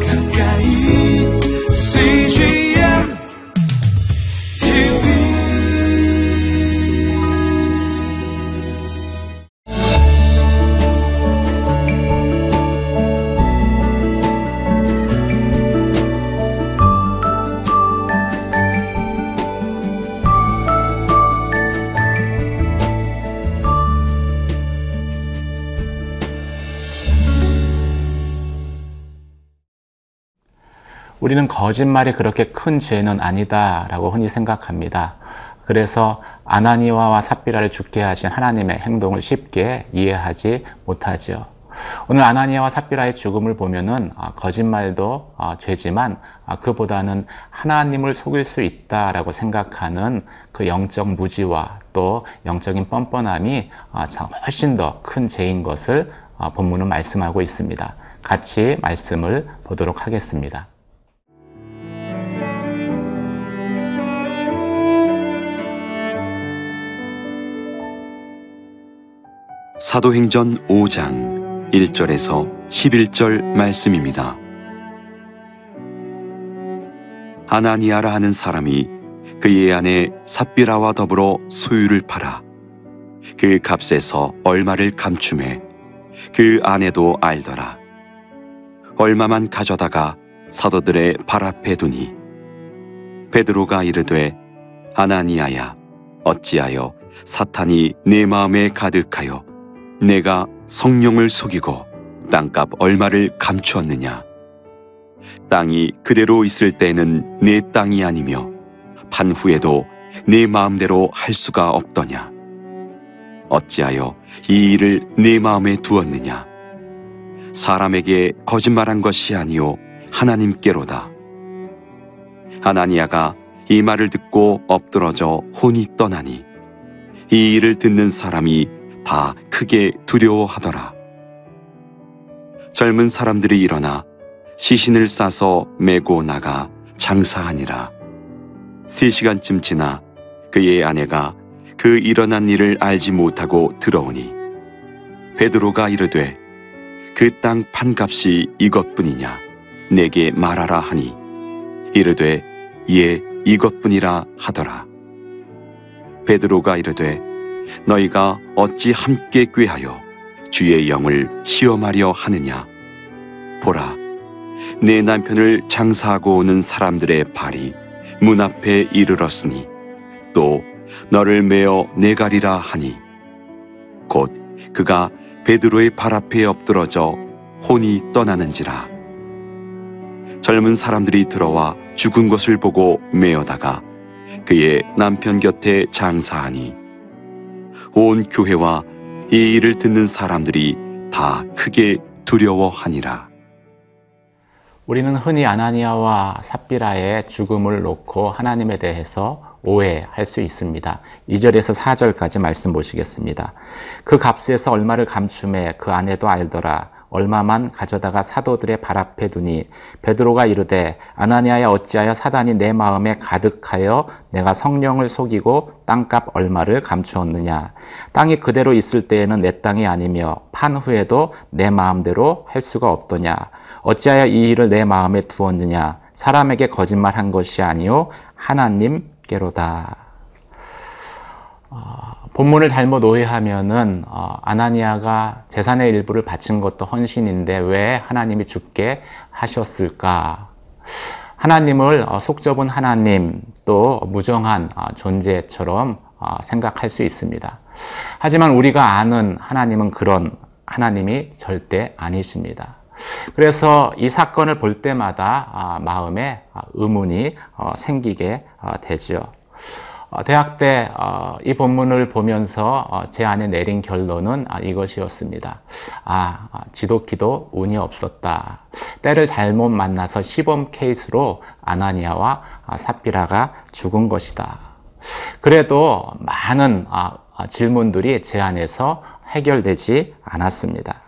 가까 우리는 거짓말이 그렇게 큰 죄는 아니다라고 흔히 생각합니다. 그래서 아나니와와 삽비라를 죽게 하신 하나님의 행동을 쉽게 이해하지 못하죠. 오늘 아나니아와 삽비라의 죽음을 보면은 아, 거짓말도 아, 죄지만 아, 그보다는 하나님을 속일 수 있다라고 생각하는 그 영적 무지와 또 영적인 뻔뻔함이 훨씬 더 큰 죄인 것을 본문은 말씀하고 있습니다. 같이 말씀을 보도록 하겠습니다. 사도행전 5장 1절에서 11절 말씀입니다. 아나니아라 하는 사람이 그의 아내 삽비라와 더불어 소유를 팔아 그 값에서 얼마를 감춤해 그 아내도 알더라. 얼마만 가져다가 사도들의 발 앞에 두니 베드로가 이르되 아나니아야 어찌하여 사탄이 내 마음에 가득하여 내가 성령을 속이고 땅값 얼마를 감추었느냐? 땅이 그대로 있을 때는 내 땅이 아니며 판 후에도 내 마음대로 할 수가 없더냐? 어찌하여 이 일을 내 마음에 두었느냐? 사람에게 거짓말한 것이 아니요 하나님께로다. 하나니아가 이 말을 듣고 엎드러져 혼이 떠나니 이 일을 듣는 사람이 다 크게 두려워하더라. 젊은 사람들이 일어나 시신을 싸서 메고 나가 장사하니라. 세 시간쯤 지나 그의 아내가 그 일어난 일을 알지 못하고 들어오니 베드로가 이르되 그 땅 판값이 이것뿐이냐 내게 말하라 하니 이르되 예 이것뿐이라 하더라. 베드로가 이르되 너희가 어찌 함께 꾀하여 주의 영을 시험하려 하느냐? 보라, 내 남편을 장사하고 오는 사람들의 발이 문 앞에 이르렀으니 또 너를 메어 내가리라 하니 곧 그가 베드로의 발 앞에 엎드러져 혼이 떠나는지라 젊은 사람들이 들어와 죽은 것을 보고 메어다가 그의 남편 곁에 장사하니 온 교회와 이 일을 듣는 사람들이 다 크게 두려워하니라. 우리는 흔히 아나니아와 삽비라의 죽음을 놓고 하나님에 대해서 오해할 수 있습니다. 2절에서 4절까지 말씀 보시겠습니다. 그 값에서 얼마를 감춤해 그 아내도 알더라. 얼마만 가져다가 사도들의 발 앞에 두니 베드로가 이르되 아나니아야 어찌하여 사단이 내 마음에 가득하여 내가 성령을 속이고 땅값 얼마를 감추었느냐? 땅이 그대로 있을 때에는 내 땅이 아니며 판 후에도 내 마음대로 할 수가 없더냐? 어찌하여 이 일을 내 마음에 두었느냐? 사람에게 거짓말한 것이 아니요 하나님께로다. 어, 본문을 잘못 오해하면은 어, 아나니아가 재산의 일부를 바친 것도 헌신인데 왜 하나님이 죽게 하셨을까? 하나님을 어, 속접은 하나님 또 무정한 어, 존재처럼 어, 생각할 수 있습니다. 하지만 우리가 아는 하나님은 그런 하나님이 절대 아니십니다. 그래서 이 사건을 볼 때마다 아, 마음에 아, 의문이 어, 생기게 되죠. 어, 대학 때이 어, 본문을 보면서 어, 제 안에 내린 결론은 아, 이것이었습니다. 아, 지독기도 운이 없었다. 때를 잘못 만나서 시범 케이스로 아나니아와 삽비라가 죽은 것이다. 그래도 많은 질문들이 제 안에서 해결되지 않았습니다.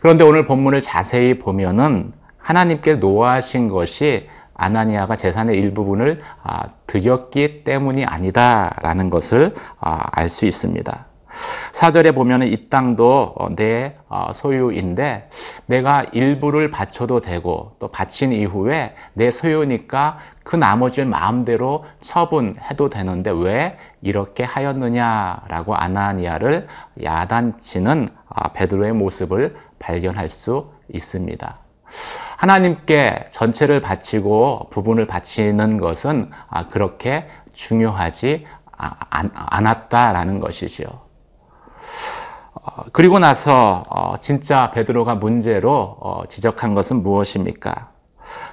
그런데 오늘 본문을 자세히 보면은 하나님께 노하신 것이 아나니아가 재산의 일부분을 아, 드렸기 때문이 아니다라는 것을 아, 알수 있습니다. 사절에 보면 이 땅도 어, 내 어, 소유인데 내가 일부를 바쳐도 되고 또 바친 이후에 내 소유니까 그 나머지를 마음대로 처분해도 되는데 왜 이렇게 하였느냐라고 아나니아를 야단치는 아, 베드로의 모습을 발견할 수 있습니다. 하나님께 전체를 바치고 부분을 바치는 것은 아, 그렇게 중요하지 아, 않았다라는 것이지요. 어, 그리고 나서 어, 진짜 베드로가 문제로 어, 지적한 것은 무엇입니까?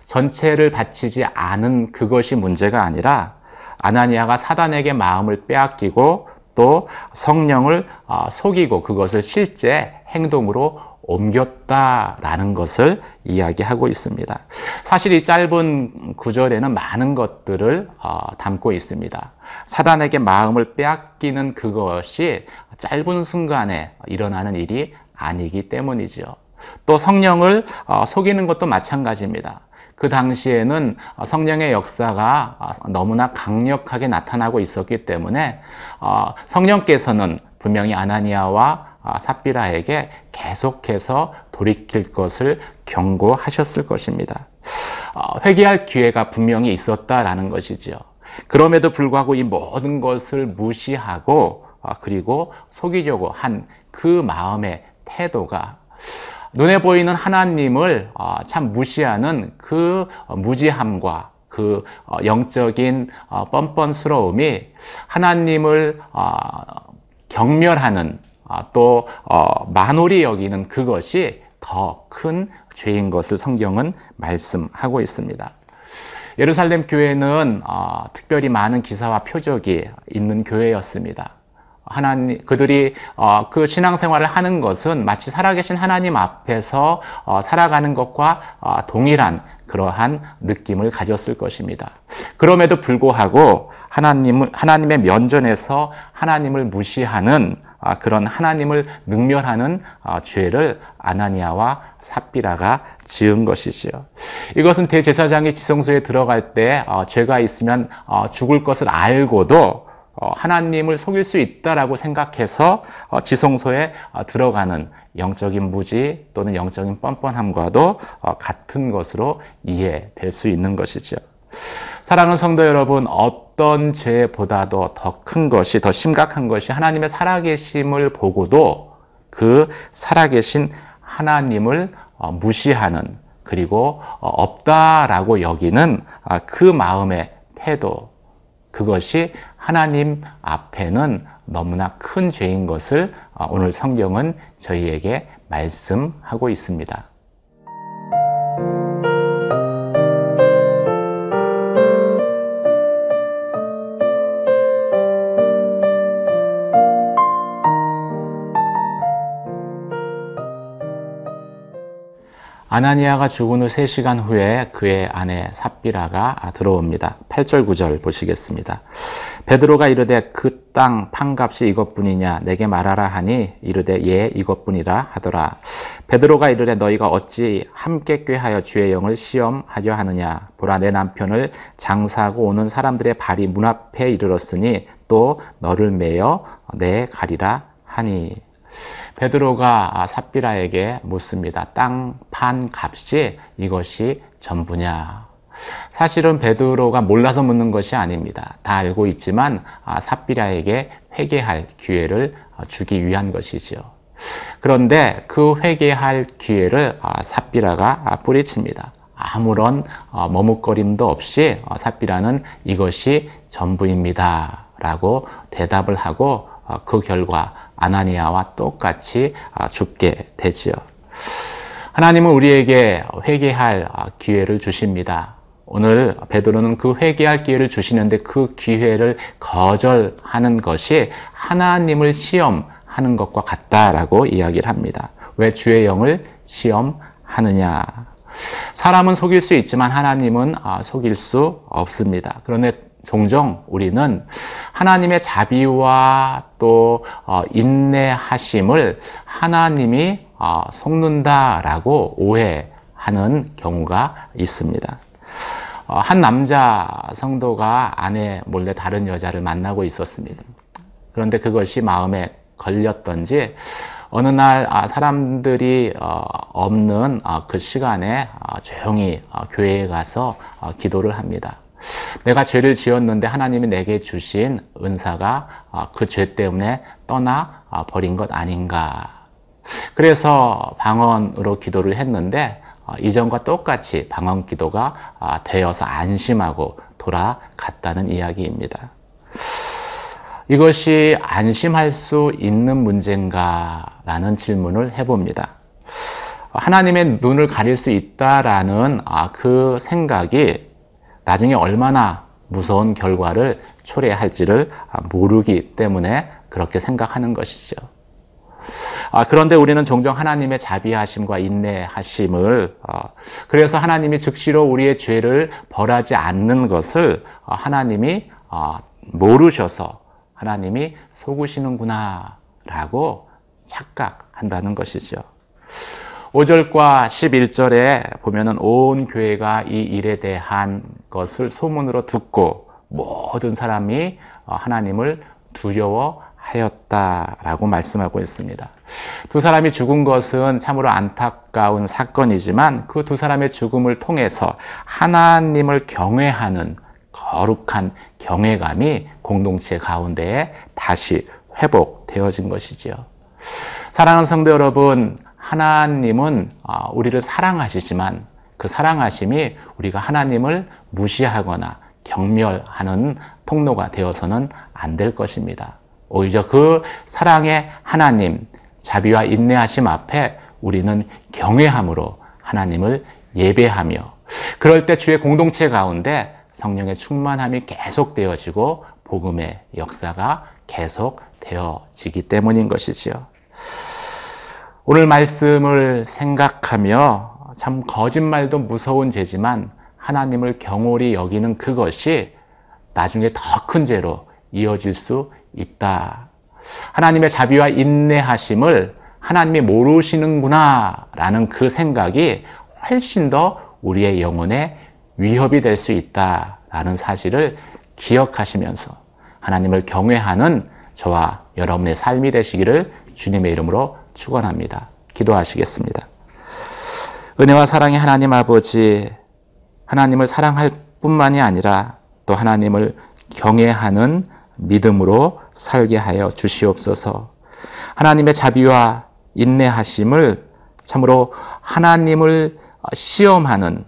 전체를 바치지 않은 그것이 문제가 아니라 아나니아가 사단에게 마음을 빼앗기고 또 성령을 속이고 그것을 실제 행동으로 옮겼다라는 것을 이야기하고 있습니다. 사실 이 짧은 구절에는 많은 것들을 어, 담고 있습니다. 사단에게 마음을 빼앗기는 그것이 짧은 순간에 일어나는 일이 아니기 때문이죠. 또 성령을 어, 속이는 것도 마찬가지입니다. 그 당시에는 성령의 역사가 너무나 강력하게 나타나고 있었기 때문에 어, 성령께서는 분명히 아나니아와 아, 삽비라에게 계속해서 돌이킬 것을 경고하셨을 것입니다. 아, 회개할 기회가 분명히 있었다라는 것이지요. 그럼에도 불구하고 이 모든 것을 무시하고 아, 그리고 속이려고 한 그 마음의 태도가 눈에 보이는 하나님을 참 무시하는 그 무지함과 그 어, 영적인 어, 뻔뻔스러움이 하나님을 경멸하는 아, 또 어, 만홀히 여기는 그것이 더 큰 죄인 것을 성경은 말씀하고 있습니다. 예루살렘 교회는 어, 특별히 많은 기사와 표적이 있는 교회였습니다. 하나님 그들이 어, 그 신앙생활을 하는 것은 마치 살아계신 하나님 앞에서 살아가는 것과 동일한 그러한 느낌을 가졌을 것입니다. 그럼에도 불구하고 하나님 하나님의 면전에서 하나님을 무시하는 아, 그런 하나님을 능멸하는 아, 죄를 아나니아와 삽비라가 지은 것이지요. 이것은 대제사장이 지성소에 들어갈 때 어, 죄가 있으면 어, 죽을 것을 알고도 어, 하나님을 속일 수 있다라고 생각해서 지성소에 들어가는 영적인 무지 또는 영적인 뻔뻔함과도 같은 것으로 이해될 수 있는 것이죠. 사랑하는 성도 여러분, 죄보다도 더 큰 것이, 더 심각한 것이 하나님의 살아계심을 보고도 그 살아계신 하나님을 어, 무시하는 그리고 어, 없다라고 여기는 아, 그 마음의 태도, 그것이 하나님 앞에는 너무나 큰 죄인 것을 어, 오늘 성경은 저희에게 말씀하고 있습니다. 아나니아가 죽은 후 3시간 후에 그의 아내 삽비라가 들어옵니다. 8절 9절 보시겠습니다. 베드로가 이르되 그 땅 판값이 이것뿐이냐 내게 말하라 하니 이르되 예 이것뿐이라 하더라. 베드로가 이르되 너희가 어찌 함께 꾀하여 주의 영을 시험하려 하느냐 보라 내 남편을 장사하고 오는 사람들의 발이 문 앞에 이르렀으니 또 너를 매여 내 가리라 하니 베드로가 삽비라에게 묻습니다. 땅 판 값이 이것이 전부냐? 사실은 베드로가 몰라서 묻는 것이 아닙니다. 다 알고 있지만 아, 삽비라에게 회개할 기회를 어, 주기 위한 것이죠. 그런데 그 회개할 기회를 아, 삽비라가 아, 뿌리칩니다. 아무런 어, 머뭇거림도 없이 어, 삽비라는 이것이 전부입니다. 라고 대답을 하고 그 결과 아나니아와 똑같이 아, 죽게 되지요. 하나님은 우리에게 회개할 아, 기회를 주십니다. 오늘 베드로는 그 회개할 기회를 주시는데 그 기회를 거절하는 것이 하나님을 시험하는 것과 같다라고 이야기를 합니다. 왜 주의 영을 시험하느냐? 사람은 속일 수 있지만 하나님은 아, 속일 수 없습니다. 그런데 종종 우리는 하나님의 자비와 또 어, 인내하심을 하나님이 어, 속는다라고 오해하는 경우가 있습니다. 어, 한 남자 성도가 아내 몰래 다른 여자를 만나고 있었습니다. 그런데 그것이 마음에 걸렸던지 어느 날 아, 사람들이 어, 없는 아, 그 시간에 아, 조용히 교회에 가서 기도를 합니다. 내가 죄를 지었는데 하나님이 내게 주신 은사가 그 죄 때문에 떠나 버린 것 아닌가. 그래서 방언으로 기도를 했는데 이전과 똑같이 방언 기도가 되어서 안심하고 돌아갔다는 이야기입니다. 이것이 안심할 수 있는 문제인가? 라는 질문을 해봅니다. 하나님의 눈을 가릴 수 있다라는 아, 그 생각이 나중에 얼마나 무서운 결과를 초래할지를 모르기 때문에 그렇게 생각하는 것이죠. 아, 그런데 우리는 종종 하나님의 자비하심과 인내하심을 어, 그래서 하나님이 즉시로 우리의 죄를 벌하지 않는 것을 어, 하나님이 어, 모르셔서 하나님이 속으시는구나 라고 착각한다는 것이죠. 5절과 11절에 보면은 온 교회가 이 일에 대한 것을 소문으로 듣고 모든 사람이 하나님을 두려워하였다라고 말씀하고 있습니다. 두 사람이 죽은 것은 참으로 안타까운 사건이지만 그 두 사람의 죽음을 통해서 하나님을 경외하는 거룩한 경외감이 공동체 가운데에 다시 회복되어진 것이지요. 사랑하는 성도 여러분, 하나님은 아, 우리를 사랑하시지만 그 사랑하심이 우리가 하나님을 무시하거나 경멸하는 통로가 되어서는 안 될 것입니다. 오히려 그 사랑의 하나님, 자비와 인내하심 앞에 우리는 경외함으로 하나님을 예배하며 그럴 때 주의 공동체 가운데 성령의 충만함이 계속되어지고 복음의 역사가 계속되어지기 때문인 것이지요. 오늘 말씀을 생각하며 참 거짓말도 무서운 죄지만 하나님을 경홀히 여기는 그것이 나중에 더 큰 죄로 이어질 수 있다. 하나님의 자비와 인내하심을 하나님이 모르시는구나 라는 그 생각이 훨씬 더 우리의 영혼에 위협이 될 수 있다 라는 사실을 기억하시면서 하나님을 경외하는 저와 여러분의 삶이 되시기를 주님의 이름으로 축원합니다. 기도하시겠습니다. 은혜와 사랑의 하나님 아버지 하나님을 사랑할 뿐만이 아니라 또 하나님을 경외하는 믿음으로 살게 하여 주시옵소서. 하나님의 자비와 인내하심을 참으로 하나님을 시험하는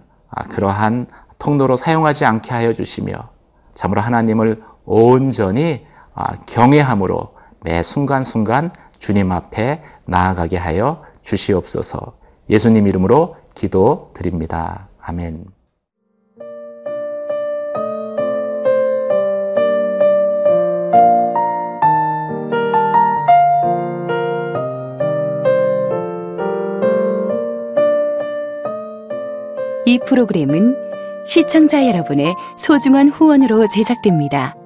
그러한 통로로 사용하지 않게 하여 주시며 참으로 하나님을 온전히 경외함으로 매 순간순간 주님 앞에 나아가게 하여 주시옵소서 예수님 이름으로 기도 드립니다. 아멘. 이 프로그램은 시청자 여러분의 소중한 후원으로 제작됩니다.